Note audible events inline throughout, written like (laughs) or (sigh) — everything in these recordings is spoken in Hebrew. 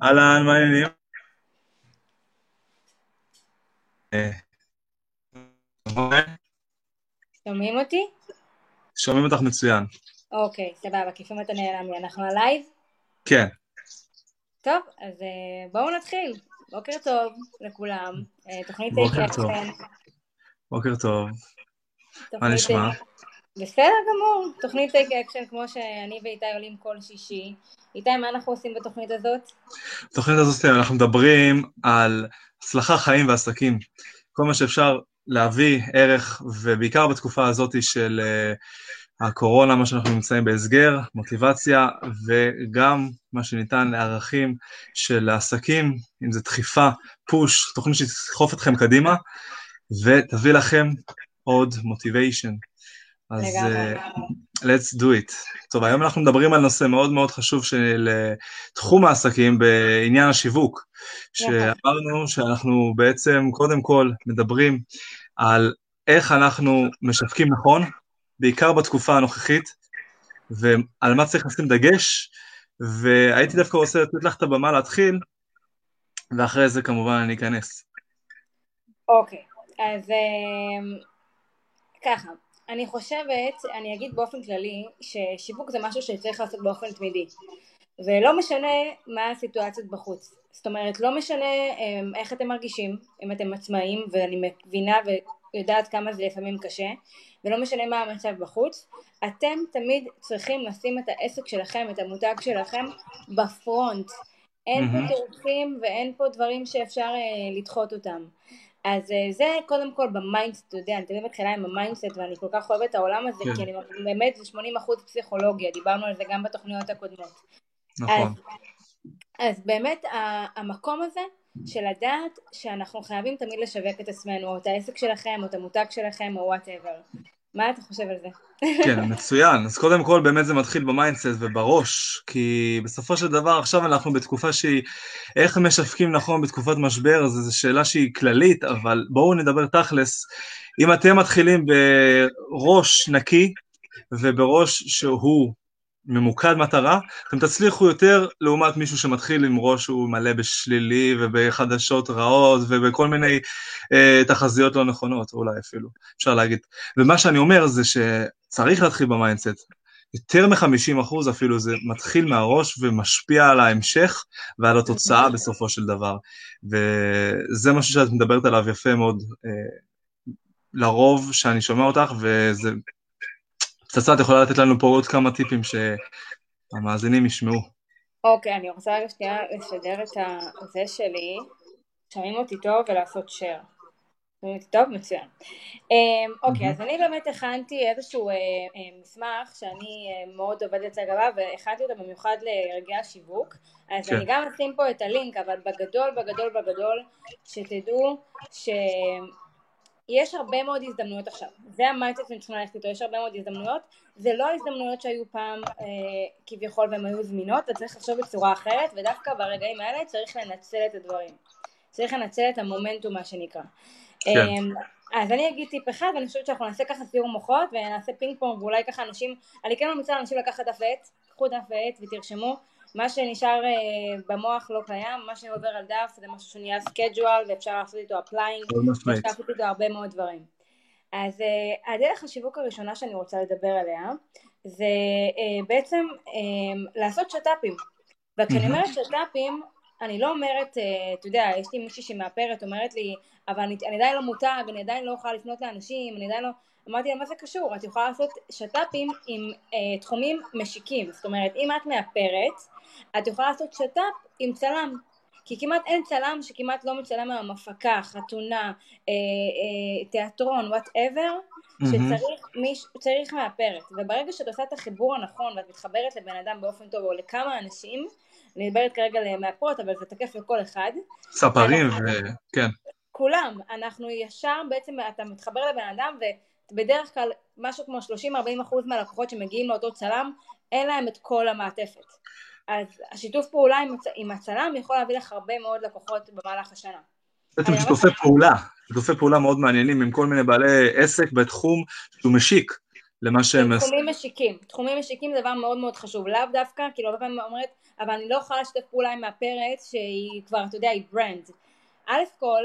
כן. אהלן, מה העניינים? אה, שומעים אותי? שומעים אותך מצוין. אוקיי, סבבה, כיפים אתה נעלם לי. אנחנו הלייב? כן. טוב, אז אה, בואו נתחיל. בוקר טוב לכולם. אה, תוכנית בוקר take טוב. אקשן. בוקר טוב. מה נשמע? בסדר גמור. תוכנית take action, כמו שאני ואיתי עולים כל שישי. איתי, מה אנחנו עושים בתוכנית הזאת? בתוכנית הזאת אנחנו מדברים על הצלחה, חיים ועסקים. כל מה שאפשר להביא ערך, ובעיקר בתקופה הזאת של אה, הקורונה, מה שאנחנו נמצאים בהסגר, מוטיבציה, וגם מה שניתן לערכים של העסקים, אם זה דחיפה, פוש, תוכנית שתדחוף אתכם קדימה, ותביא לכם עוד מוטיביישן. אז. אה, let's do it. טוב, היום אנחנו מדברים על נושא מאוד מאוד חשוב של אה, תחום העסקים בעניין השיווק. שאמרנו שאנחנו בעצם קודם כל מדברים על איך אנחנו משווקים נכון, בעיקר בתקופה הנוכחית, ועל מה צריך לשים דגש, והייתי דווקא רוצה לתת לך את הבמה להתחיל, ואחרי זה כמובן אני אכנס. אוקיי, אז אמ, ככה, אני חושבת, אני אגיד באופן כללי, ששיווק זה משהו שצריך לעשות באופן תמידי. ולא משנה מה הסיטואציות בחוץ. זאת אומרת, לא משנה אמ, איך אתם מרגישים, אם אתם עצמאים, ואני מבינה ויודעת כמה זה לפעמים קשה, ולא משנה מה המצב בחוץ, אתם תמיד צריכים לשים את העסק שלכם, את המותג שלכם, בפרונט. אין מהמם. פה תירוצים ואין פה דברים שאפשר אה, לדחות אותם. אז אה, זה קודם כל ב mindset, אתה יודע, אני תמיד מתחילה עם ה mindset ואני כל כך אוהבת את העולם הזה, כן. כי אני באמת זה 80% פסיכולוגיה, דיברנו על זה גם בתוכניות הקודמות. נכון. אז באמת ה- המקום הזה של לדעת שאנחנו חייבים תמיד לשווק את עצמנו, או את העסק שלכם, או את המותג שלכם, או whatever. מה אתה חושב על זה? כן, מצוין. אז קודם כל באמת זה מתחיל ב mindset ובראש, כי בסופו של דבר עכשיו אנחנו בתקופה שהיא, איך משווקים נכון בתקופת משבר, זו שאלה שהיא כללית, אבל בואו נדבר תכלס. אם אתם מתחילים בראש נקי ובראש שהוא ממוקד מטרה, אתם תצליחו יותר לעומת מישהו שמתחיל עם ראש שהוא מלא בשלילי ובחדשות רעות ובכל מיני אה, תחזיות לא נכונות, אולי אפילו, אפשר להגיד. ומה שאני אומר זה שצריך להתחיל ב mindset. יותר מ-50% אפילו זה מתחיל מהראש ומשפיע על ההמשך ועל התוצאה בסופו של דבר. וזה משהו שאת מדברת עליו יפה מאוד אה, לרוב שאני שומע אותך, וזה פצצה, את יכולה לתת לנו פה עוד כמה טיפים שהמאזינים ישמעו. אוקיי, אני רוצה רגע שנייה לסדר את הזה שלי, שומעים אותי טוב ולעשות share. שומעים אותי טוב? מצוין. אמ, אוקיי. אז אני באמת הכנתי איזשהו אה, אה, מסמך שאני אה, מאוד עובדת לגביו, והכנתי אותו במיוחד לרגעי השיווק. אז כן. אני גם אשים פה את הלינק, אבל בגדול, בגדול, בגדול, שתדעו שיש הרבה מאוד הזדמנויות עכשיו. זה ה mindset שאני צריכה ללכת איתו, יש הרבה מאוד הזדמנויות. זה לא ההזדמנויות שהיו פעם אה, כביכול והן היו זמינות, אתה צריך לחשוב בצורה אחרת, ודווקא ברגעים האלה צריך לנצל את הדברים. צריך לנצל את המומנטום, מה שנקרא. כן. אמ, אז אני אגיד טיפ אחד, ואני חושבת שאנחנו נעשה ככה סיעור מוחות, ונעשה פינג פונג, ואולי ככה אנשים, אני כן ממליצה לאנשים לקחת דף ועט, קחו דף ועט ותרשמו, מה שנשאר אה, במוח לא קיים, מה שעובר על דף זה משהו שנהיה schedule, ואפשר לעשות איתו applying. ואפשר לעשות איתו הרבה מאוד דברים. אז אה, הדרך השיווק הראשונה שאני רוצה לדבר עליה, זה אה, בעצם לעשות שת"פים. וכשאני. אומרת שת"פים, אני לא אומרת, אתה יודע, יש לי מישהי שמאפרת, אומרת לי, אבל אני, אני עדיין לא מותג, אני עדיין לא יכולה לפנות לאנשים, אני עדיין לא... אמרתי לה, מה זה קשור? את יכולה לעשות שת"פים עם אה, תחומים משיקים. זאת אומרת, אם את מאפרת, את יכולה לעשות שת"פ עם צלם. כי כמעט אין צלם שכמעט לא מצלם היום הפקה, חתונה, אה, אה, תיאטרון, וואטאבר. שצריך מיש, צריך מאפרת. וברגע שאת עושה את החיבור הנכון ואת מתחברת לבן אדם באופן טוב או לכמה אנשים, אני מדברת כרגע למאפרות, אבל זה תקף לכל אחד, ספרים, אנחנו- וכן. כולם, אנחנו ישר בעצם, אתה מתחבר לבן אדם ובדרך כלל משהו כמו 30-40 אחוז מהלקוחות שמגיעים לאותו צלם, אין להם את כל המעטפת. אז השיתוף פעולה עם, עם הצלם יכול להביא לך הרבה מאוד לקוחות במהלך השנה. בעצם אני שיתופי פעולה, שיתופי פעולה מאוד מעניינים עם כל מיני בעלי עסק בתחום שהוא משיק. למה שהם... תחומים משיקים, תחומים משיקים זה דבר מאוד מאוד חשוב, לאו דווקא, כאילו הרבה פעמים אומרת, אבל אני לא יכולה לשתף פעולה עם הפרץ שהיא כבר, אתה יודע, היא ברנד. א' כל,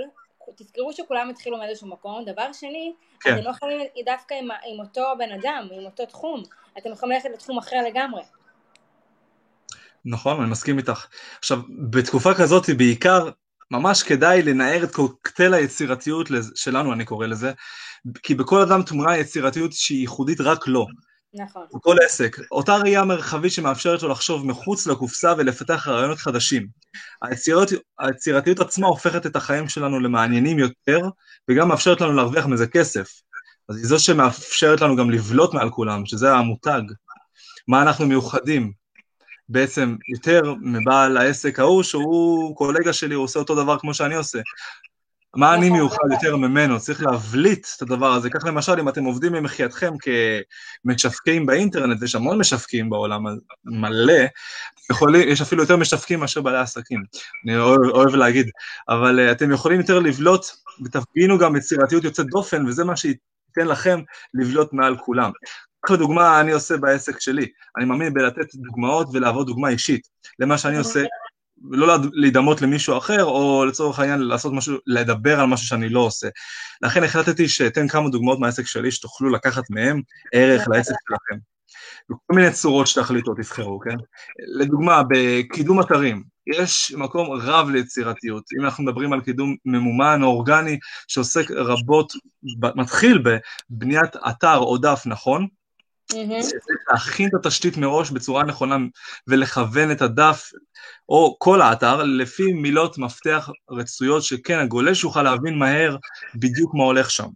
תזכרו שכולם התחילו מאיזשהו מקום, דבר שני, כן. אתם לא יכולים דווקא עם, עם אותו בן אדם, עם אותו תחום, אתם יכולים ללכת לתחום אחר לגמרי. נכון, אני מסכים איתך. עכשיו, בתקופה כזאת בעיקר, ממש כדאי לנער את קוקטייל היצירתיות שלנו, אני קורא לזה, כי בכל אדם תמונה יצירתיות שהיא ייחודית רק לו. נכון. בכל עסק. אותה ראייה מרחבית שמאפשרת לו לחשוב מחוץ לקופסה ולפתח רעיונות חדשים. היצירות, היצירתיות עצמה הופכת את החיים שלנו למעניינים יותר, וגם מאפשרת לנו להרוויח מזה כסף. אז היא זו שמאפשרת לנו גם לבלוט מעל כולם, שזה המותג. מה אנחנו מיוחדים, בעצם יותר מבעל העסק ההוא, שהוא קולגה שלי, הוא עושה אותו דבר כמו שאני עושה. מה אני נכון. מיוחד יותר ממנו? צריך להבליט את הדבר הזה. כך למשל, אם אתם עובדים ממחייתכם כמשווקים באינטרנט, יש המון משווקים בעולם מלא, יכולים, יש אפילו יותר משווקים מאשר בעלי עסקים, אני אוהב, אוהב להגיד, אבל uh, אתם יכולים יותר לבלוט, ותפגינו גם יצירתיות יוצאת דופן, וזה מה שייתן לכם לבלוט מעל כולם. קח לדוגמה, אני עושה בעסק שלי, אני מאמין בלתת דוגמאות ולעבוד דוגמה אישית למה שאני עושה, ולא להידמות למישהו אחר, או לצורך העניין לעשות משהו, לדבר על משהו שאני לא עושה. לכן החלטתי שאתן כמה דוגמאות מהעסק שלי, שתוכלו לקחת מהם ערך לעסק שלכם. בכל מיני צורות שתחליטו, תבחרו, כן? לדוגמה, בקידום אתרים, יש מקום רב ליצירתיות. אם אנחנו מדברים על קידום ממומן או אורגני, שעוסק רבות, מתחיל בבניית אתר או דף נכון, Mm-hmm. להכין את התשתית מראש בצורה נכונה ולכוון את הדף או כל האתר לפי מילות מפתח רצויות שכן הגולש יוכל להבין מהר בדיוק מה הולך שם.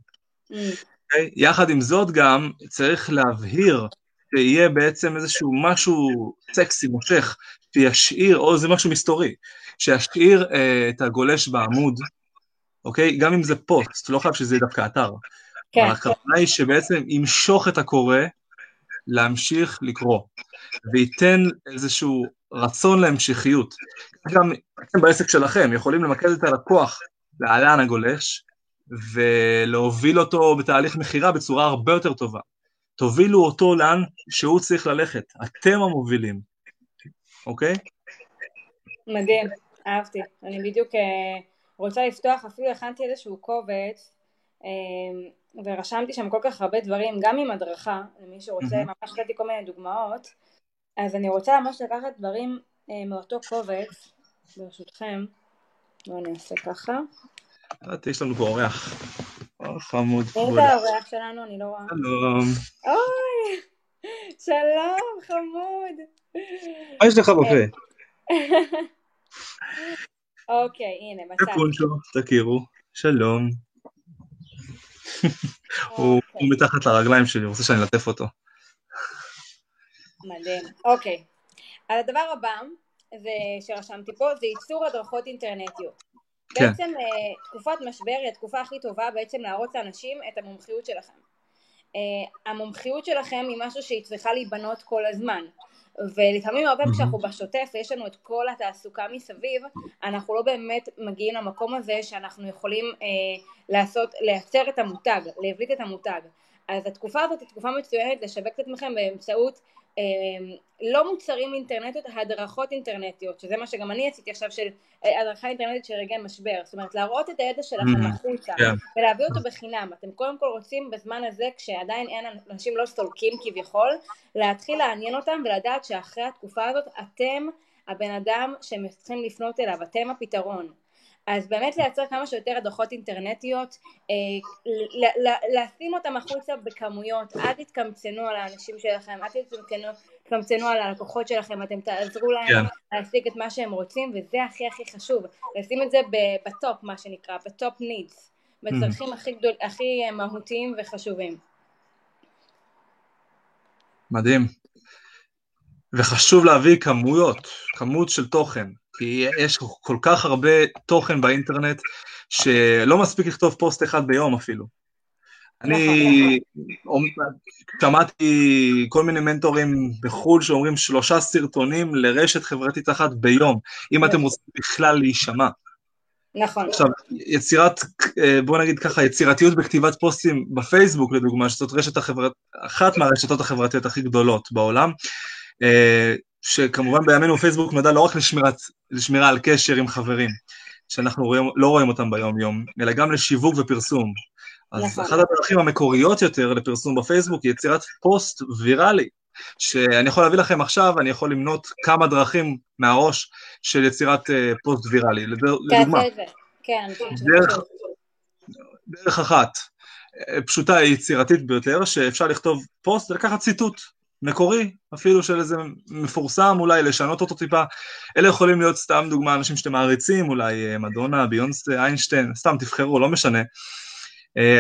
Okay? יחד עם זאת גם צריך להבהיר שיהיה בעצם איזשהו משהו סקסי, מושך, שישאיר, או זה משהו מסתורי, שישאיר uh, את הגולש בעמוד, אוקיי? Okay? גם אם זה פוסט, לא חייב שזה יהיה דווקא אתר. כן. הכוונה היא שבעצם ימשוך את הקורא להמשיך לקרוא, וייתן איזשהו רצון להמשכיות. גם אתם בעסק שלכם יכולים למקד את הלקוח לאן הגולש, ולהוביל אותו בתהליך מכירה בצורה הרבה יותר טובה. תובילו אותו לאן שהוא צריך ללכת, אתם המובילים, אוקיי? מדהים, אהבתי. אני בדיוק אה, רוצה לפתוח, אפילו הכנתי איזשהו קובץ ורשמתי שם כל כך הרבה דברים, גם עם הדרכה, למי שרוצה. ממש חלקתי כל מיני דוגמאות, אז אני רוצה ממש לקחת דברים אה, מאותו קובץ, ברשותכם, בואו נעשה ככה. יש לנו פה אורח. חמוד. מי זה האורח שלנו? אני לא רואה. שלום. אוי, שלום, חמוד. מה יש לך בפה? (laughs) אוקיי, הנה. זה פונצ'ו, תכירו. שלום. הוא מתחת לרגליים שלי, הוא רוצה שאני אלטף אותו. מדהים. אוקיי. אז הדבר הבא זה שרשמתי פה זה ייצור הדרכות אינטרנטיות. כן. בעצם אה, תקופת משבר היא התקופה הכי טובה בעצם להראות לאנשים את המומחיות שלכם. אה, המומחיות שלכם היא משהו שהיא צריכה להיבנות כל הזמן. ולפעמים הרבה פעמים כשאנחנו בשוטף ויש לנו את כל התעסוקה מסביב, אנחנו לא באמת מגיעים למקום הזה שאנחנו יכולים אה, לעשות, לייצר את המותג, להבליט את המותג. אז התקופה הזאת היא תקופה מצוינת לשווק את עצמכם באמצעות לא מוצרים אינטרנטיות, הדרכות אינטרנטיות, שזה מה שגם אני עשיתי עכשיו של אה, הדרכה אינטרנטית של רגעי משבר, זאת אומרת להראות את הידע שלכם החוצה yeah. ולהביא אותו בחינם, אתם קודם כל רוצים בזמן הזה כשעדיין אין, אנשים לא סולקים כביכול, להתחיל לעניין אותם ולדעת שאחרי התקופה הזאת אתם הבן אדם שהם צריכים לפנות אליו, אתם הפתרון. אז באמת לייצר כמה שיותר הדרכות אינטרנטיות, אה, לשים אותם החוצה בכמויות, אל תתקמצנו על האנשים שלכם, אל תתקמצנו על הלקוחות שלכם, אתם תעזרו להם כן. להשיג את מה שהם רוצים, וזה הכי הכי חשוב, לשים את זה ב top, מה שנקרא, ב top needs, בצרכים mm. הכי, גדול, הכי מהותיים וחשובים. מדהים. וחשוב להביא כמויות, כמות של תוכן. כי יש כל כך הרבה תוכן באינטרנט, שלא מספיק לכתוב פוסט אחד ביום אפילו. אני נכון. שמעתי כל מיני מנטורים בחו"ל שאומרים שלושה סרטונים לרשת חברתית אחת ביום, אם אתם רוצים בכלל להישמע. נכון. עכשיו, יצירת, אה, בוא נגיד ככה, יצירתיות בכתיבת פוסטים בפייסבוק לדוגמה, שזאת רשת החברת, אחת מהרשתות החברתיות הכי גדולות בעולם, אה, שכמובן בימינו פייסבוק נודע לא רק לשמירת, לשמירה על קשר עם חברים, שאנחנו רואים, לא רואים אותם ביום-יום, אלא גם לשיווק ופרסום. אז נכון. אחת הדרכים המקוריות יותר לפרסום בפייסבוק היא יצירת פוסט ויראלי, שאני יכול להביא לכם עכשיו, אני יכול למנות כמה דרכים מהראש של יצירת אה, פוסט ויראלי. לדוגמה, כן, דרך, דרך אחת, אה, פשוטה, יצירתית ביותר, שאפשר לכתוב פוסט ולקחת ציטוט מקורי, אפילו של איזה מפורסם, אולי לשנות אותו טיפה. אלה יכולים להיות סתם דוגמה, אנשים שאתם מעריצים, אולי אה, מדונה, ביונסטה, איינשטיין, סתם תבחרו, לא משנה.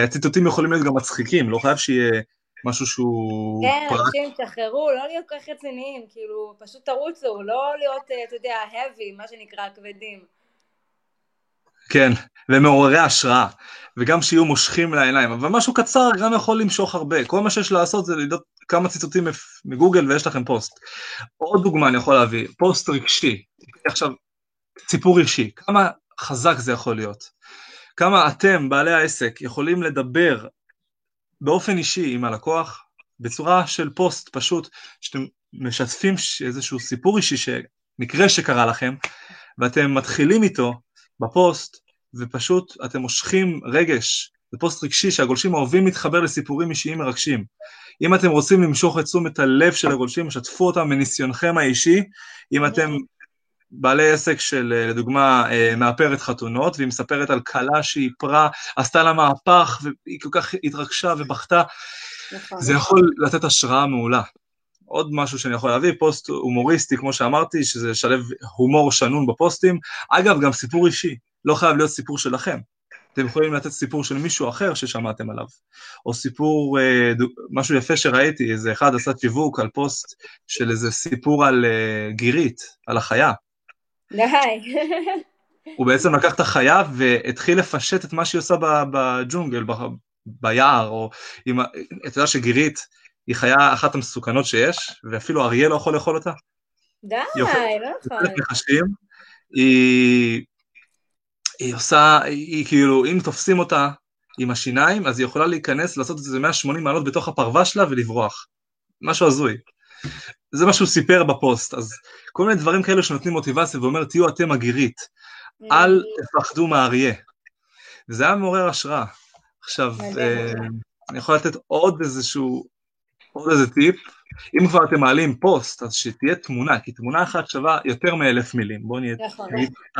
הציטוטים יכולים להיות גם מצחיקים, לא חייב שיהיה משהו שהוא... כן, אנשים תשחררו, לא להיות כל כך רציניים, כאילו, פשוט תרוצו, לא להיות, אה, אתה יודע, heavy, מה שנקרא, כבדים. כן, ומעוררי השראה, וגם שיהיו מושכים לעיניים, אבל משהו קצר גם יכול למשוך הרבה, כל מה שיש לעשות זה לדעות כמה ציטוטים מגוגל ויש לכם פוסט. עוד דוגמה אני יכול להביא, פוסט רגשי, עכשיו, סיפור אישי, כמה חזק זה יכול להיות, כמה אתם, בעלי העסק, יכולים לדבר באופן אישי עם הלקוח, בצורה של פוסט פשוט, שאתם משתפים איזשהו סיפור אישי, מקרה שקרה לכם, ואתם מתחילים איתו בפוסט, ופשוט אתם מושכים רגש, זה פוסט רגשי שהגולשים אוהבים להתחבר לסיפורים אישיים מרגשים. אם אתם רוצים למשוך את תשומת הלב של הגולשים, שתפו אותם מניסיונכם האישי, אם אתם בעלי עסק של, לדוגמה, אה, מאפרת חתונות, והיא מספרת על כלה שהיא פרה, עשתה לה מהפך, והיא כל כך התרגשה ובכתה. נכון. זה יכול לתת השראה מעולה. עוד משהו שאני יכול להביא, פוסט הומוריסטי, כמו שאמרתי, שזה שלב הומור שנון בפוסטים. אגב, גם סיפור אישי, לא חייב להיות סיפור שלכם. אתם יכולים לתת סיפור של מישהו אחר ששמעתם עליו. או סיפור, אה, משהו יפה שראיתי, איזה אחד עשה שיווק על פוסט של איזה סיפור על גירית, על החיה. די. הוא בעצם לקח את החיה והתחיל לפשט את מה שהיא עושה בג'ונגל, ביער, או עם... אתה יודע שגירית היא חיה אחת המסוכנות שיש, ואפילו אריה לא יכול לאכול אותה. די, לא נכון. היא... היא עושה, היא כאילו, אם תופסים אותה עם השיניים, אז היא יכולה להיכנס, לעשות את זה 180 מעלות בתוך הפרווה שלה ולברוח. משהו הזוי. זה מה שהוא סיפר בפוסט, אז כל מיני דברים כאלה שנותנים מוטיבציה ואומר, תהיו אתם הגירית, אל תפחדו מהאריה. וזה היה מעורר השראה. עכשיו, אה, אני יכול לתת עוד איזשהו, עוד איזה טיפ, אם כבר אתם מעלים פוסט, אז שתהיה תמונה, כי תמונה אחת שווה יותר מאלף מילים, בואו נהיה נכון.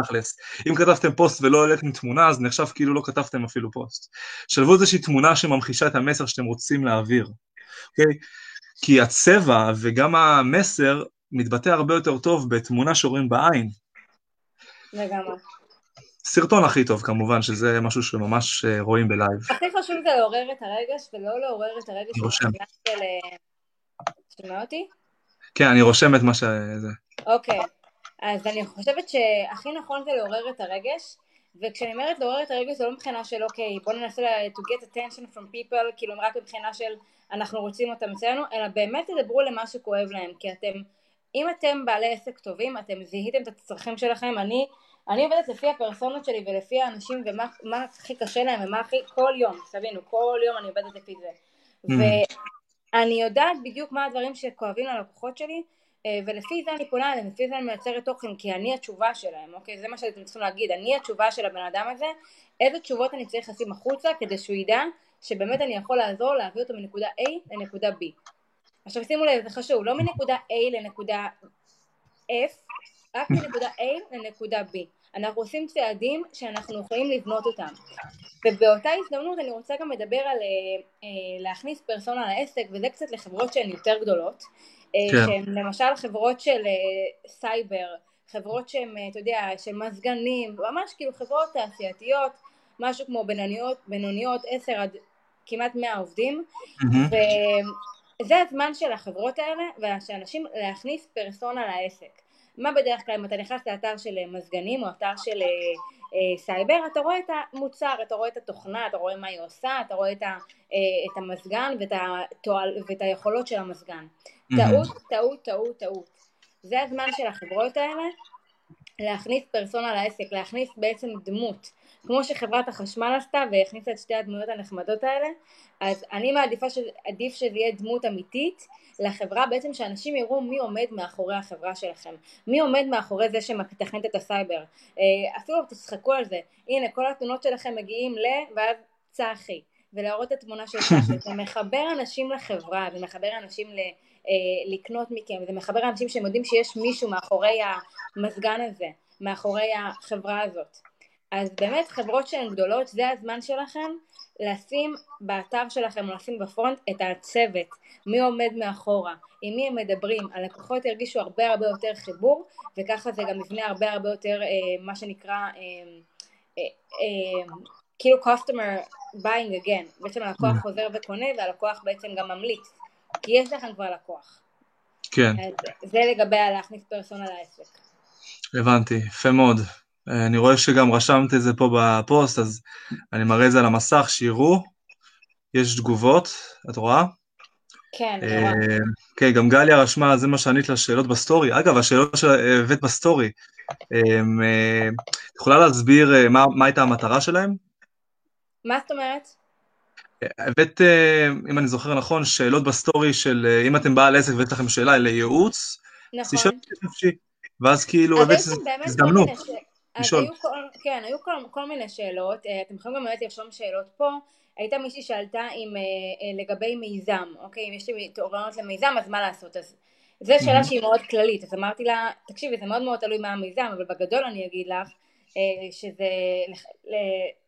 תכלס. אם כתבתם פוסט ולא העליתם תמונה, אז נחשב כאילו לא כתבתם אפילו פוסט. שלבו איזושהי תמונה שממחישה את המסר שאתם רוצים להעביר, אוקיי? כי הצבע וגם המסר מתבטא הרבה יותר טוב בתמונה שרואים בעין. לגמרי. סרטון הכי טוב כמובן, שזה משהו שממש אה, רואים ב-live. הכי חשוב זה לעורר את הרגש ולא לעורר את הרגש אני רושם. של... שומע אותי? כן, אני רושם את מה שזה. אוקיי, אז אני חושבת שהכי נכון זה לעורר את הרגש, וכשאני אומרת לעורר את הרגש זה לא מבחינה של אוקיי, בוא ננסה to get attention from people, כאילו רק מבחינה של אנחנו רוצים אותם אצלנו, אלא באמת תדברו למה שכואב להם, כי אתם, אם אתם בעלי עסק טובים, אתם זיהיתם את הצרכים שלכם, אני, אני עובדת לפי הפרסונות שלי ולפי האנשים ומה הכי קשה להם ומה הכי, כל יום, תבינו, כל יום אני עובדת לפי זה. Mm. ואני יודעת בדיוק מה הדברים שכואבים ללקוחות שלי, אה, ולפי זה אני פונה אליהם, לפי זה אני מייצרת תוכן, כי אני התשובה שלהם, אוקיי? זה מה שאתם צריכים להגיד, אני התשובה של הבן אדם הזה, איזה תשובות אני צריך לשים החוצה כדי שהוא ידע שבאמת אני יכול לעזור להביא אותו מנקודה A לנקודה B. עכשיו שימו לב, זה חשוב, לא מנקודה A לנקודה F, רק מנקודה A לנקודה B. אנחנו עושים צעדים שאנחנו יכולים לבנות אותם. ובאותה הזדמנות אני רוצה גם לדבר על אה, אה, להכניס פרסונה לעסק, וזה קצת לחברות שהן יותר גדולות, אה, כן. שהן למשל חברות של סייבר, חברות שהן, אתה יודע, של מזגנים, ממש כאילו חברות תעשייתיות, משהו כמו בינוניות, בינוניות 10 עד כמעט 100 עובדים, mm-hmm. וזה הזמן של החברות האלה ושל אנשים להכניס פרסונה לעסק. מה בדרך כלל אם אתה נכנס לאתר של מזגנים או אתר של אה, אה, סייבר, אתה רואה את המוצר, אתה רואה את התוכנה, אתה רואה מה היא עושה, אתה רואה את, ה, אה, את המזגן ואת, התועל, ואת היכולות של המזגן. Mm-hmm. טעות, טעות, טעות, טעות. זה הזמן של החברות האלה להכניס פרסונה לעסק, להכניס בעצם דמות, כמו שחברת החשמל עשתה והכניסה את שתי הדמויות הנחמדות האלה, אז אני מעדיפה שעדיף שזה יהיה דמות אמיתית לחברה, בעצם שאנשים יראו מי עומד מאחורי החברה שלכם, מי עומד מאחורי זה שמתכנת את הסייבר, אה, אפילו תצחקו על זה, הנה כל התלונות שלכם מגיעים ל... ואז צחי, ולהראות את התמונה של צחי, (laughs) זה מחבר אנשים לחברה, זה מחבר אנשים ל... אה, לקנות מכם, זה מחבר אנשים שהם יודעים שיש מישהו מאחורי המזגן הזה, מאחורי החברה הזאת. אז באמת חברות שהן גדולות, זה הזמן שלכם לשים באתר שלכם, לשים ב-front את הצוות, מי עומד מאחורה, עם מי הם מדברים, הלקוחות ירגישו הרבה הרבה יותר חיבור, וככה זה גם יבנה הרבה הרבה יותר אה, מה שנקרא אה, אה, אה, כאילו customer buying again, בעצם הלקוח mm. חוזר וקונה והלקוח בעצם גם ממליץ, כי יש לכם כבר לקוח. כן. אז זה לגבי להכניס פרסונה לעסק. הבנתי, יפה מאוד. אני רואה שגם רשמת את זה פה בפוסט, אז אני מראה את זה על המסך, שיראו. יש תגובות, את רואה? כן, רואה. כן, גם גליה רשמה, זה מה שענית לשאלות בסטורי. אגב, השאלות שהבאת בסטורי, אה, את יכולה להסביר אה, מה, מה הייתה המטרה שלהם? מה זאת אומרת? הבאת, אם אני זוכר נכון, שאלות בסטורי של אם אתם בעל עסק ויש לכם שאלה לייעוץ, נכון. ואז כאילו הבאת הזדמנות. לשאול. היו כל, כן, היו כל, כל מיני שאלות, אה, אתם יכולים גם באמת לרשום שאלות פה. הייתה מישהי שאלתה אם אה, אה, לגבי מיזם, אוקיי, אם יש לי תורנות למיזם אז מה לעשות, אז זו שאלה שהיא מאוד כללית, אז אמרתי לה, תקשיבי זה מאוד מאוד תלוי מה המיזם, אבל בגדול אני אגיד לך שזה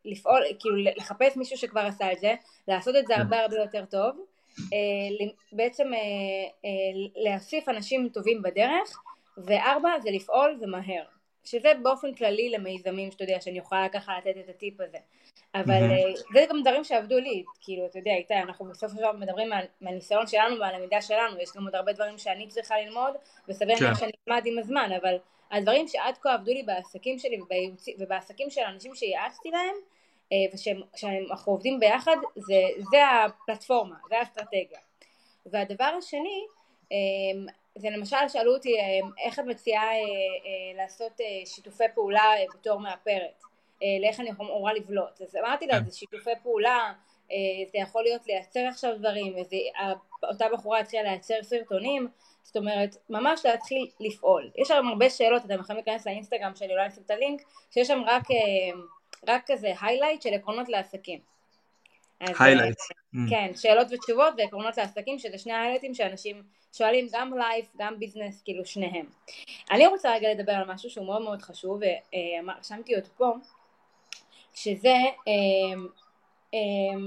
לפעול, כאילו לחפש מישהו שכבר עשה את זה, לעשות את זה הרבה הרבה יותר טוב, בעצם להוסיף אנשים טובים בדרך, וארבע זה לפעול ומהר. שזה באופן כללי למיזמים שאתה יודע שאני יכולה ככה לתת את הטיפ הזה אבל mm-hmm. זה גם דברים שעבדו לי כאילו אתה יודע איתי אנחנו בסוף עכשיו מדברים מה, מהניסיון שלנו מהלמידה שלנו יש גם עוד הרבה דברים שאני צריכה ללמוד וסביר כן. שאני אלמד עם הזמן אבל הדברים שעד כה עבדו לי בעסקים שלי ובייעוצ... ובעסקים של אנשים שייעצתי להם אה, ושאנחנו עובדים ביחד זה, זה הפלטפורמה זה האסטרטגיה והדבר השני אה, זה למשל שאלו אותי אה, איך את מציעה אה, אה, לעשות שיתופי פעולה בתור מאפרת, לאיך אני אמורה לבלוט, אז אמרתי לה כן. זה שיתופי פעולה, זה יכול להיות לייצר עכשיו דברים, וזה, אותה בחורה התחילה לייצר סרטונים, זאת אומרת ממש להתחיל לפעול, יש שם הרבה שאלות, אתם יכולים להיכנס לאינסטגרם שלי, אולי נשים את הלינק, שיש שם רק, רק כזה highlight של עקרונות לעסקים. highlight. כן, שאלות ותשובות ועקרונות לעסקים, שזה שני היילייטים שאנשים שואלים גם life, גם business, כאילו שניהם. אני רוצה רגע לדבר על משהו שהוא מאוד מאוד חשוב, ורשמתי אותו פה, שזה אה, אה,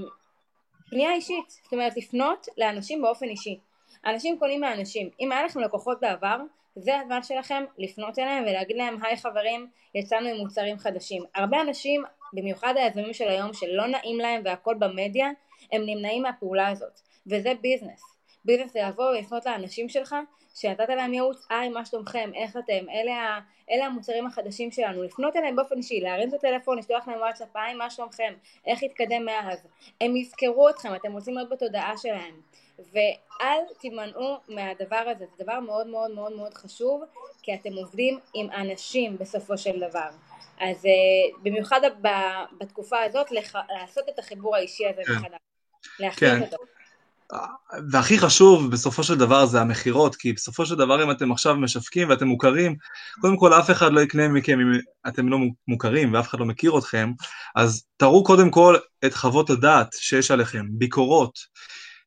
פנייה אישית, זאת אומרת לפנות לאנשים באופן אישי. אנשים קונים מאנשים, אם היה לכם לקוחות בעבר, זה הזמן שלכם לפנות אליהם ולהגיד להם היי חברים יצאנו עם מוצרים חדשים. הרבה אנשים, במיוחד היזמים של היום שלא נעים להם והכל במדיה, הם נמנעים מהפעולה הזאת וזה ביזנס. ביזנס זה לבוא ולפנות לאנשים שלך שנתת להם ייעוץ, היי מה שלומכם, איך אתם, אלה, אלה המוצרים החדשים שלנו, לפנות אליהם באופן אישי, להרים את הטלפון, לשלוח להם וואטסאפ, היי מה שלומכם, איך התקדם מאז, הם יזכרו אתכם, אתם רוצים להיות בתודעה שלהם. ואל תימנעו מהדבר הזה, זה דבר מאוד מאוד מאוד מאוד חשוב כי אתם עובדים עם אנשים בסופו של דבר. אז uh, במיוחד בתקופה הזאת לח... לעשות את החיבור האישי הזה כן. מחדש, להחליט כן. אותו והכי חשוב בסופו של דבר זה המכירות, כי בסופו של דבר אם אתם עכשיו משווקים ואתם מוכרים, קודם כל אף אחד לא יקנה מכם אם אתם לא מוכרים ואף אחד לא מכיר אתכם, אז תראו קודם כל את חוות הדעת שיש עליכם, ביקורות,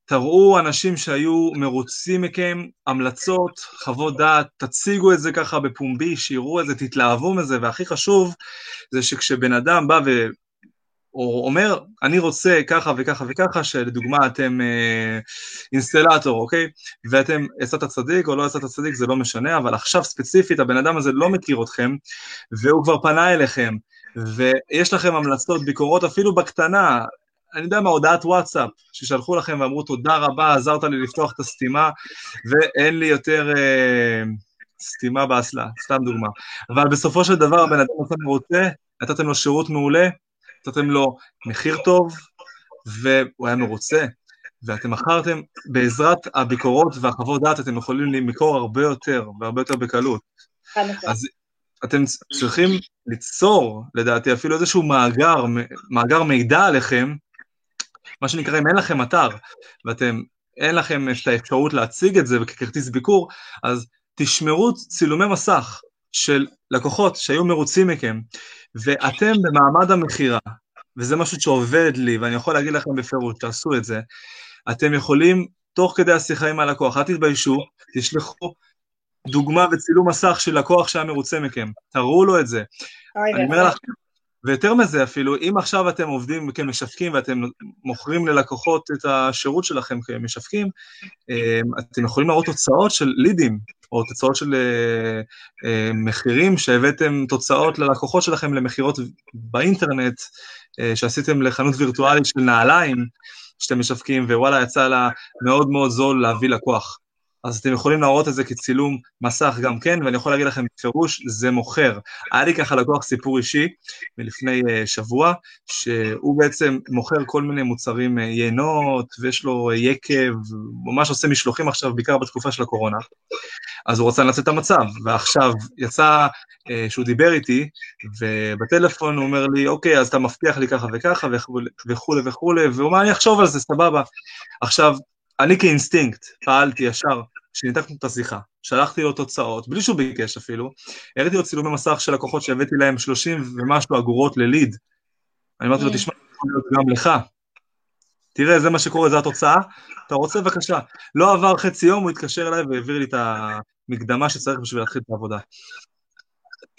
תראו אנשים שהיו מרוצים מכם, המלצות, חוות דעת, תציגו את זה ככה בפומבי, שיראו את זה, תתלהבו מזה, והכי חשוב זה שכשבן אדם בא ו... או אומר, אני רוצה ככה וככה וככה, שלדוגמה אתם אה, אינסטלטור, אוקיי? ואתם יצאת צדיק או לא יצאת צדיק, זה לא משנה, אבל עכשיו ספציפית הבן אדם הזה לא מכיר אתכם, והוא כבר פנה אליכם, ויש לכם המלצות, ביקורות אפילו בקטנה, אני יודע מה, הודעת וואטסאפ, ששלחו לכם ואמרו תודה רבה, עזרת לי לפתוח את הסתימה, ואין לי יותר אה, סתימה באסלה, סתם דוגמה. אבל בסופו של דבר הבן אדם רוצה, נתתם לו שירות מעולה, נתתם לו מחיר טוב, והוא היה מרוצה. ואתם מכרתם, בעזרת הביקורות והחוות דעת, אתם יכולים למכור הרבה יותר, והרבה יותר בקלות. אז אתם צריכים ליצור, לדעתי, אפילו איזשהו מאגר, מאגר מידע עליכם, מה שנקרא, אם אין לכם אתר, ואתם, אין לכם את האפשרות להציג את זה ככרטיס ביקור, אז תשמרו צילומי מסך של לקוחות שהיו מרוצים מכם, ואתם במעמד המכירה, וזה משהו שעובד לי, ואני יכול להגיד לכם בפירוש, תעשו את זה, אתם יכולים, תוך כדי השיחה עם הלקוח, אל תתביישו, תשלחו דוגמה וצילום מסך של לקוח שהיה מרוצה מכם, תראו לו את זה. אני אומר לך, ויותר מזה אפילו, אם עכשיו אתם עובדים כמשווקים ואתם מוכרים ללקוחות את השירות שלכם כמשווקים, אה, אתם יכולים להראות תוצאות של לידים, או תוצאות של אה, אה, מחירים שהבאתם תוצאות ללקוחות שלכם למכירות באינטרנט, שעשיתם לחנות וירטואלית של נעליים שאתם משווקים, ווואלה, יצא לה מאוד מאוד זול להביא לקוח. אז אתם יכולים להראות את זה כצילום מסך גם כן, ואני יכול להגיד לכם בפירוש, זה מוכר. היה לי ככה לקוח סיפור אישי מלפני uh, שבוע, שהוא בעצם מוכר כל מיני מוצרים uh, יינות, ויש לו uh, יקב, ממש עושה משלוחים עכשיו, בעיקר בתקופה של הקורונה. אז הוא רצה לנצל את המצב, ועכשיו יצא שהוא דיבר איתי, ובטלפון הוא אומר לי, אוקיי, אז אתה מבטיח לי ככה וככה, וכולי וכולי, והוא אומר, אני אחשוב על זה, סבבה. עכשיו, אני כאינסטינקט פעלתי ישר, כשניתקנו את השיחה, שלחתי לו תוצאות, בלי שהוא ביקש אפילו, הראיתי לו צילומי מסך של לקוחות שהבאתי להם 30 ומשהו אגורות לליד. אני אמרתי לו, mm. תשמע, יכול להיות גם לך. תראה, זה מה שקורה, זו התוצאה, אתה רוצה בבקשה. לא עבר חצי יום, הוא התקשר אליי והעביר לי את המקדמה שצריך בשביל להתחיל את העבודה.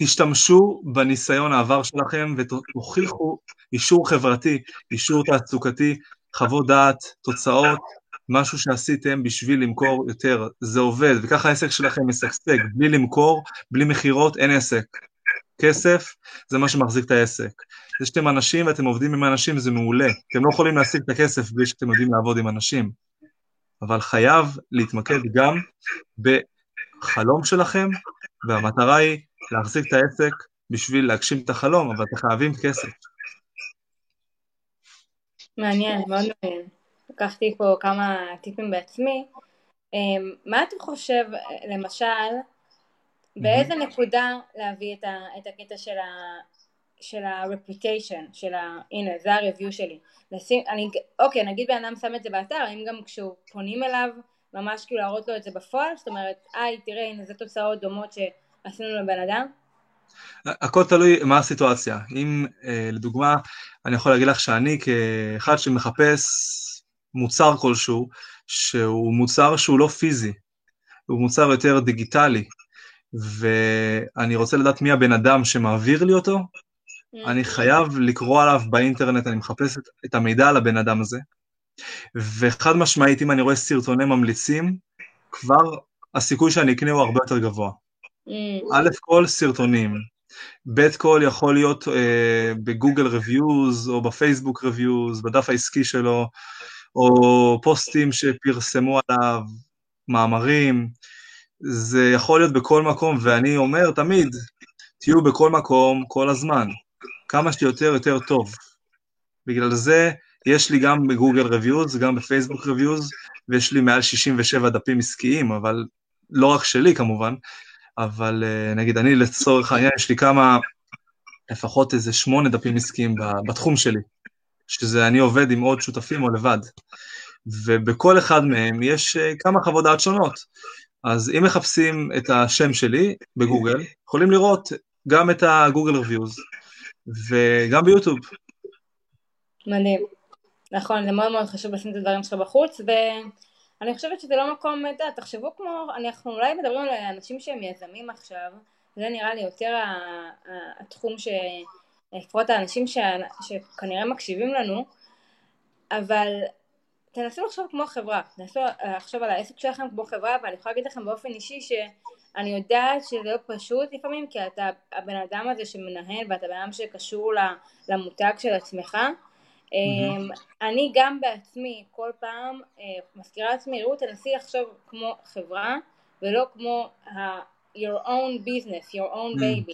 תשתמשו בניסיון העבר שלכם ותוכיחו אישור חברתי, אישור תעסוקתי, חוות דעת, תוצאות, משהו שעשיתם בשביל למכור יותר, זה עובד, וככה העסק שלכם משגשג, בלי למכור, בלי מכירות, אין עסק. כסף זה מה שמחזיק את העסק. זה שאתם אנשים ואתם עובדים עם אנשים זה מעולה, אתם לא יכולים להשיג את הכסף בלי שאתם יודעים לעבוד עם אנשים, אבל חייב להתמקד גם בחלום שלכם, והמטרה היא להחזיק את העסק בשביל להגשים את החלום, אבל אתם חייבים כסף. מעניין, מאוד מעניין. לקחתי פה כמה טיפים בעצמי. אמ, מה אתה חושב, למשל, באיזה נקודה להביא את, ה, את הקטע של ה... של ה-reputation, של ה... הנה, זה ה-review שלי. לשים, אני, אוקיי, נגיד בן אדם שם את זה באתר, האם גם כשהוא פונים אליו, ממש כאילו להראות לו את זה בפועל? זאת אומרת, היי, תראה, הנה, זה תוצאות דומות שעשינו לבן אדם? הכל תלוי מה הסיטואציה. אם, אה, לדוגמה, אני יכול להגיד לך שאני כאחד שמחפש מוצר כלשהו, שהוא מוצר שהוא לא פיזי, הוא מוצר יותר דיגיטלי, ואני רוצה לדעת מי הבן אדם שמעביר לי אותו. אני חייב לקרוא עליו באינטרנט, אני מחפש את, את המידע על הבן אדם הזה, וחד משמעית, אם אני רואה סרטוני ממליצים, כבר הסיכוי שאני אקנה הוא הרבה יותר גבוה. Mm. א' כל סרטונים, זה כל יכול להיות אה, בגוגל reviews או בפייסבוק reviews, בדף העסקי שלו, או פוסטים שפרסמו עליו, מאמרים, זה יכול להיות בכל מקום, ואני אומר תמיד, תהיו בכל מקום, כל הזמן. כמה שיותר יותר טוב. בגלל זה יש לי גם בגוגל reviews, גם בפייסבוק reviews, ויש לי מעל 67 דפים עסקיים, אבל לא רק שלי כמובן, אבל אה, נגיד אני לצורך העניין, יש לי כמה, לפחות איזה שמונה דפים עסקיים בתחום שלי. שזה אני עובד עם עוד שותפים או לבד. ובכל אחד מהם יש אה, כמה חוות דעת שונות. אז אם מחפשים את השם שלי בגוגל, יכולים לראות גם את הגוגל ריוויוז וגם ביוטיוב. מדהים. נכון, זה מאוד מאוד חשוב לשים את הדברים שלך בחוץ, ואני חושבת שזה לא מקום, אתה יודע, תחשבו כמו, אנחנו אולי מדברים על אנשים שהם יזמים עכשיו, זה נראה לי יותר התחום ש... לפחות האנשים ש... שכנראה מקשיבים לנו, אבל תנסו לחשוב כמו חברה, תנסו לחשוב על העסק שלכם כמו חברה, ואני יכולה להגיד לכם באופן אישי שאני יודעת שזה לא פשוט לפעמים, כי אתה הבן אדם הזה שמנהל ואתה בן אדם שקשור למותג של עצמך. Mm-hmm. אני גם בעצמי כל פעם אה, מזכירה לעצמי, רעות תנסי לחשוב כמו חברה ולא כמו your own business, your own baby.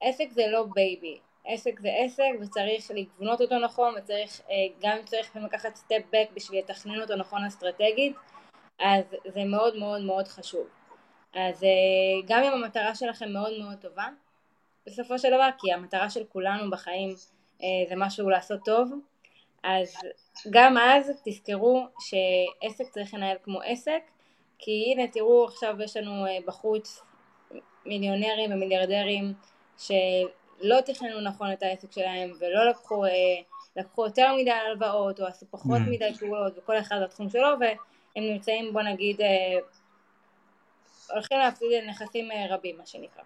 עסק זה לא baby, עסק זה עסק וצריך לבנות אותו נכון וצריך, אה, גם אם צריך לקחת step back בשביל לתכנן אותו נכון אסטרטגית, אז זה מאוד מאוד מאוד חשוב. אז אה, גם אם המטרה שלכם מאוד מאוד טובה, בסופו של דבר, כי המטרה של כולנו בחיים אה, זה משהו לעשות טוב, אז גם אז תזכרו שעסק צריך לנהל כמו עסק, כי הנה תראו עכשיו יש לנו בחוץ מיליונרים ומיליארדרים שלא תכננו נכון את העסק שלהם ולא לקחו, אה, לקחו יותר מדי הלוואות או עשו פחות mm. מדי פעולות וכל אחד בתחום שלו והם נמצאים בוא נגיד אה, הולכים להפסיד נכסים רבים מה שנקרא.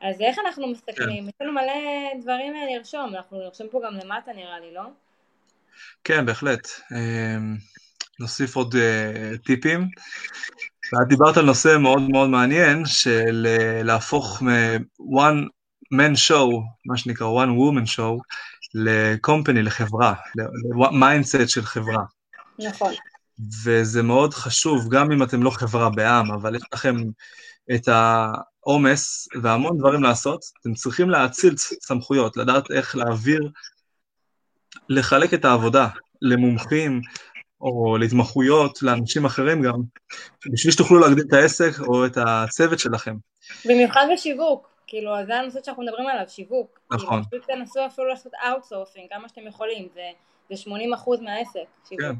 אז איך אנחנו מסתכלים? כן. יש לנו מלא דברים לרשום, אנחנו נרשום פה גם למטה נראה לי, לא? כן, בהחלט. נוסיף עוד טיפים. ואת דיברת על נושא מאוד מאוד מעניין של להפוך מ-one man show, מה שנקרא one woman show, ל-company, לחברה, ל-mindset של חברה. נכון. וזה מאוד חשוב, גם אם אתם לא חברה בע"מ, אבל יש לכם את העומס והמון דברים לעשות, אתם צריכים להאציל סמכויות, לדעת איך להעביר, לחלק את העבודה למומחים, או להתמחויות לאנשים אחרים גם, בשביל שתוכלו להגדיל את העסק או את הצוות שלכם. במיוחד בשיווק, כאילו זה הנושא שאנחנו מדברים עליו, שיווק. נכון. כאילו, פשוט תנסו אפילו לעשות outsourcing, כמה שאתם יכולים, זה, זה 80% מהעסק, שיווק. כן.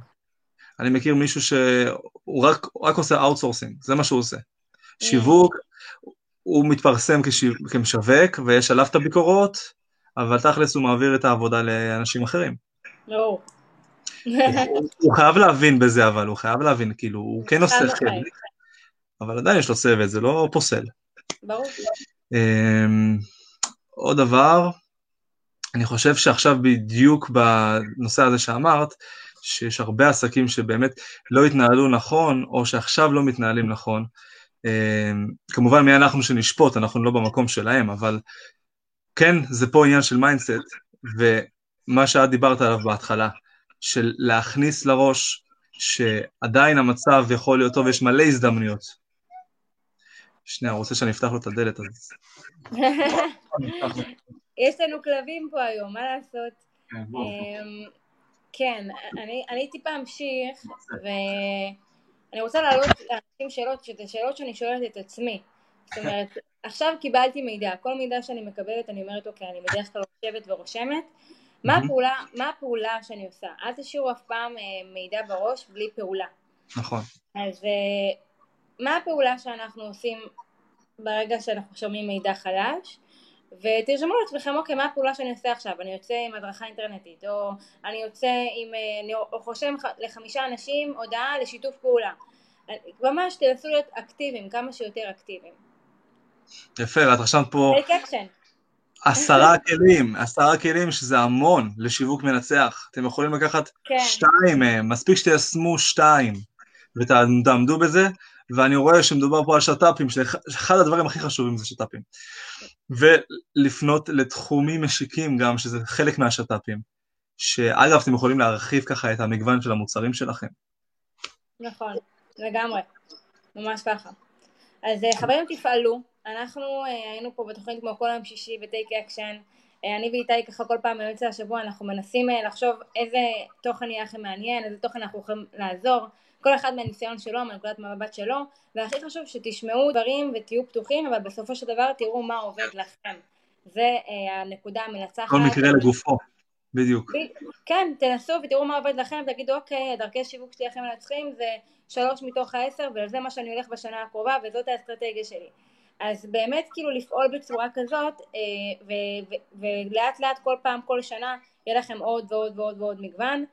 אני מכיר מישהו שהוא רק, רק עושה outsourcing, זה מה שהוא עושה. Mm. שיווק, הוא מתפרסם כשיו, כמשווק ויש עליו את הביקורות, אבל תכלס הוא מעביר את העבודה לאנשים אחרים. לא. הוא חייב להבין בזה, אבל הוא חייב להבין, כאילו, הוא כן עושה חלק, אבל עדיין יש לו צוות, זה לא פוסל. ברור. אמ, עוד דבר, אני חושב שעכשיו בדיוק בנושא הזה שאמרת, שיש הרבה עסקים שבאמת לא התנהלו נכון, או שעכשיו לא מתנהלים נכון. אמ, כמובן, מי אנחנו שנשפוט, אנחנו לא במקום שלהם, אבל כן, זה פה עניין של mindset, ומה שאת דיברת עליו בהתחלה, של להכניס לראש שעדיין המצב יכול להיות טוב, יש מלא הזדמנויות. שנייה, רוצה שאני אפתח לו את הדלת, אז... (laughs) יש לנו כלבים פה היום, מה לעשות? כן, אמ, כן אני טיפה אמשיך, ואני רוצה להעלות לאנשים שאלות, שזה שאלות שאני שואלת את עצמי. זאת אומרת, (laughs) עכשיו קיבלתי מידע, כל מידע שאני מקבלת אני אומרת אוקיי, אני בדרך כלל חושבת ורושמת, מה הפעולה, מה הפעולה שאני עושה? אל תשאירו אף פעם אה, מידע בראש בלי פעולה. נכון. אז אה, מה הפעולה שאנחנו עושים ברגע שאנחנו שומעים מידע חלש? ותרשמו לעצמכם, אוקיי, מה הפעולה שאני עושה עכשיו? אני יוצא עם הדרכה אינטרנטית, או אני יוצא עם, אה, אני חושם לחמישה אנשים הודעה לשיתוף פעולה. ממש תנסו להיות אקטיביים, כמה שיותר אקטיביים. יפה, ואת רשמת פה... עשרה כלים, עשרה כלים שזה המון לשיווק מנצח. אתם יכולים לקחת כן. שתיים מהם, מספיק שתיישמו שתיים ותעמדו בזה, ואני רואה שמדובר פה על שת"פים, שאחד הדברים הכי חשובים זה שת"פים. ולפנות לתחומים משיקים גם, שזה חלק מהשת"פים, שאגב, אתם יכולים להרחיב ככה את המגוון של המוצרים שלכם. נכון, לגמרי, ממש ככה. אז אה, חברים תפעלו, אנחנו אה, היינו פה בתוכנית כמו כל יום שישי בטייק אקשן, אה, אני ואיתי ככה כל פעם באמצע השבוע אנחנו מנסים לחשוב איזה תוכן יהיה לכם מעניין, איזה תוכן אנחנו יכולים לעזור, כל אחד מהניסיון שלו, מנקודת מבט שלו, והכי חשוב שתשמעו דברים ותהיו פתוחים, אבל בסופו של דבר תראו מה עובד לכם. זה אה, הנקודה המנצחת. כל מקרה לגופו, בדיוק. כן, תנסו ותראו מה עובד לכם, תגידו אוקיי, הדרכי שיווק שלי הכי מנצחים זה שלוש מתוך העשר, וזה מה שאני הולך בשנה הקרובה, וזאת האסטרטגיה שלי. אז באמת כאילו לפעול בצורה כזאת, אה, ולאט לאט כל פעם, כל שנה, יהיה לכם עוד ועוד ועוד ועוד מגוון.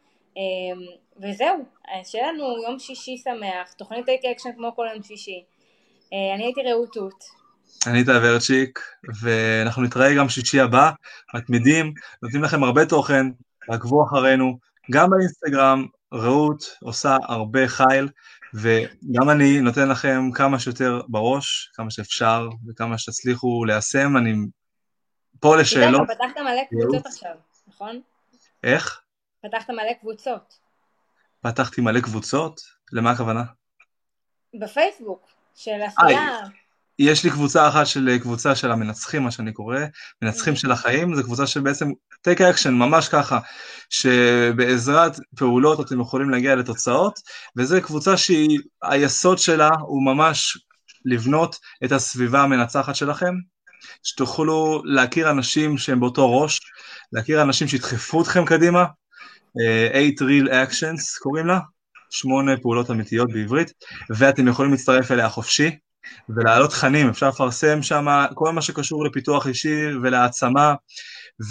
וזהו, שיהיה לנו יום שישי שמח, תוכנית Take Action כמו כל יום שישי. אה, אני הייתי רעות תות. אני הייתי ורצ'יק, ואנחנו נתראה גם שישי הבא, מתמידים, נותנים לכם הרבה תוכן, תעקבו אחרינו, גם באינסטגרם, רעות עושה הרבה חייל, וגם אני נותן לכם כמה שיותר בראש, כמה שאפשר, וכמה שתצליחו ליישם, אני פה לשאלות. אתה פתחת מלא קבוצות עכשיו, נכון? איך? פתחת מלא קבוצות. פתחתי מלא קבוצות? למה הכוונה? בפייסבוק, של עשייה. יש לי קבוצה אחת של קבוצה של המנצחים, מה שאני קורא, מנצחים של החיים, זו קבוצה שבעצם take action, ממש ככה, שבעזרת פעולות אתם יכולים להגיע לתוצאות, וזו קבוצה שהיסוד שלה הוא ממש לבנות את הסביבה המנצחת שלכם, שתוכלו להכיר אנשים שהם באותו ראש, להכיר אנשים שידחפו אתכם קדימה, 8 real actions קוראים לה, שמונה פעולות אמיתיות בעברית, ואתם יכולים להצטרף אליה חופשי, ולהעלות תכנים, אפשר לפרסם שם כל מה שקשור לפיתוח אישי ולהעצמה,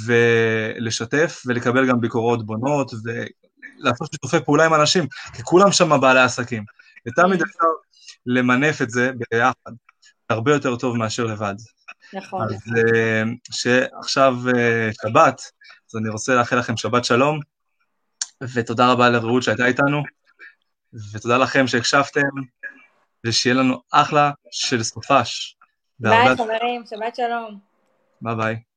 ולשתף, ולקבל גם ביקורות בונות, ולעשות שיתופי פעולה עם אנשים, כי כולם שם בעלי עסקים. ותמיד אפשר למנף את זה ביחד, הרבה יותר טוב מאשר לבד. נכון. אז אה, שעכשיו אה, שבת, אז אני רוצה לאחל לכם שבת שלום, ותודה רבה לרעות שהייתה איתנו, ותודה לכם שהקשבתם, ושיהיה לנו אחלה של סופש. ביי חברים, שבת שלום. ביי ביי.